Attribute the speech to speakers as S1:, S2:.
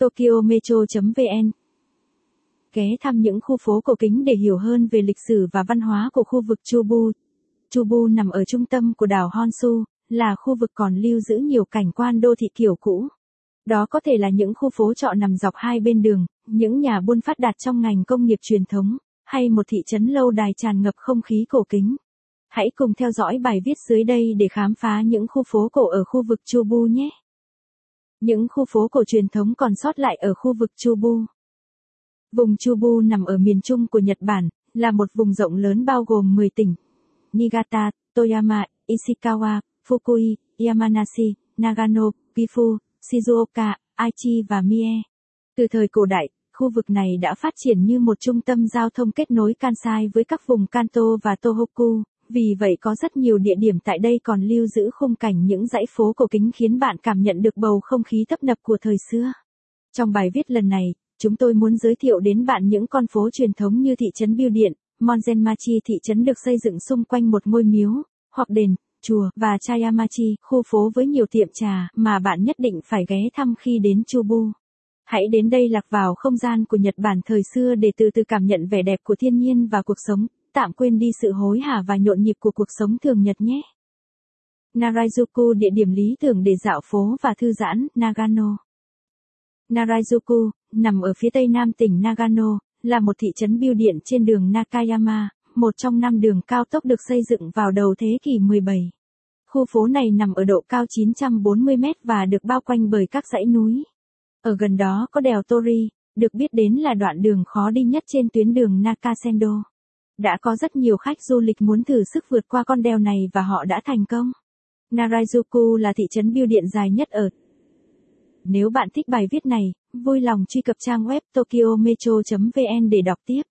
S1: tokyometro.vn Ghé thăm những khu phố cổ kính để hiểu hơn về lịch sử và văn hóa của khu vực Chubu. Chubu nằm ở trung tâm của đảo Honshu, là khu vực còn lưu giữ nhiều cảnh quan đô thị kiểu cũ. Đó có thể là những khu phố trọ nằm dọc hai bên đường, những nhà buôn phát đạt trong ngành công nghiệp truyền thống, hay một thị trấn lâu đài tràn ngập không khí cổ kính. Hãy cùng theo dõi bài viết dưới đây để khám phá những khu phố cổ ở khu vực Chubu nhé. Những khu phố cổ truyền thống còn sót lại ở khu vực Chubu. Vùng Chubu nằm ở miền trung của Nhật Bản, là một vùng rộng lớn bao gồm 10 tỉnh. Niigata, Toyama, Ishikawa, Fukui, Yamanashi, Nagano, Gifu, Shizuoka, Aichi và Mie. Từ thời cổ đại, khu vực này đã phát triển như một trung tâm giao thông kết nối Kansai với các vùng Kanto và Tohoku, vì vậy có rất nhiều địa điểm tại đây còn lưu giữ khung cảnh những dãy phố cổ kính khiến bạn cảm nhận được bầu không khí tấp nập của thời xưa. Trong bài viết lần này, chúng tôi muốn giới thiệu đến bạn những con phố truyền thống như thị trấn Biêu Điện, Monzenmachi thị trấn được xây dựng xung quanh một ngôi miếu, hoặc đền, chùa và Chayamachi, khu phố với nhiều tiệm trà mà bạn nhất định phải ghé thăm khi đến Chubu. Hãy đến đây lạc vào không gian của Nhật Bản thời xưa để từ từ cảm nhận vẻ đẹp của thiên nhiên và cuộc sống, tạm quên đi sự hối hả và nhộn nhịp của cuộc sống thường nhật nhé. Narajuku địa điểm lý tưởng để dạo phố và thư giãn, Nagano. Narajuku, nằm ở phía tây nam tỉnh Nagano, là một thị trấn biêu điện trên đường Nakayama, một trong năm đường cao tốc được xây dựng vào đầu thế kỷ 17. Khu phố này nằm ở độ cao 940 mét và được bao quanh bởi các dãy núi. Ở gần đó có đèo Tori, được biết đến là đoạn đường khó đi nhất trên tuyến đường Nakasendo. Đã có rất nhiều khách du lịch muốn thử sức vượt qua con đèo này và họ đã thành công. Narajuku là thị trấn biêu điện dài nhất ở. Nếu bạn thích bài viết này, vui lòng truy cập trang web tokyometro.vn để đọc tiếp.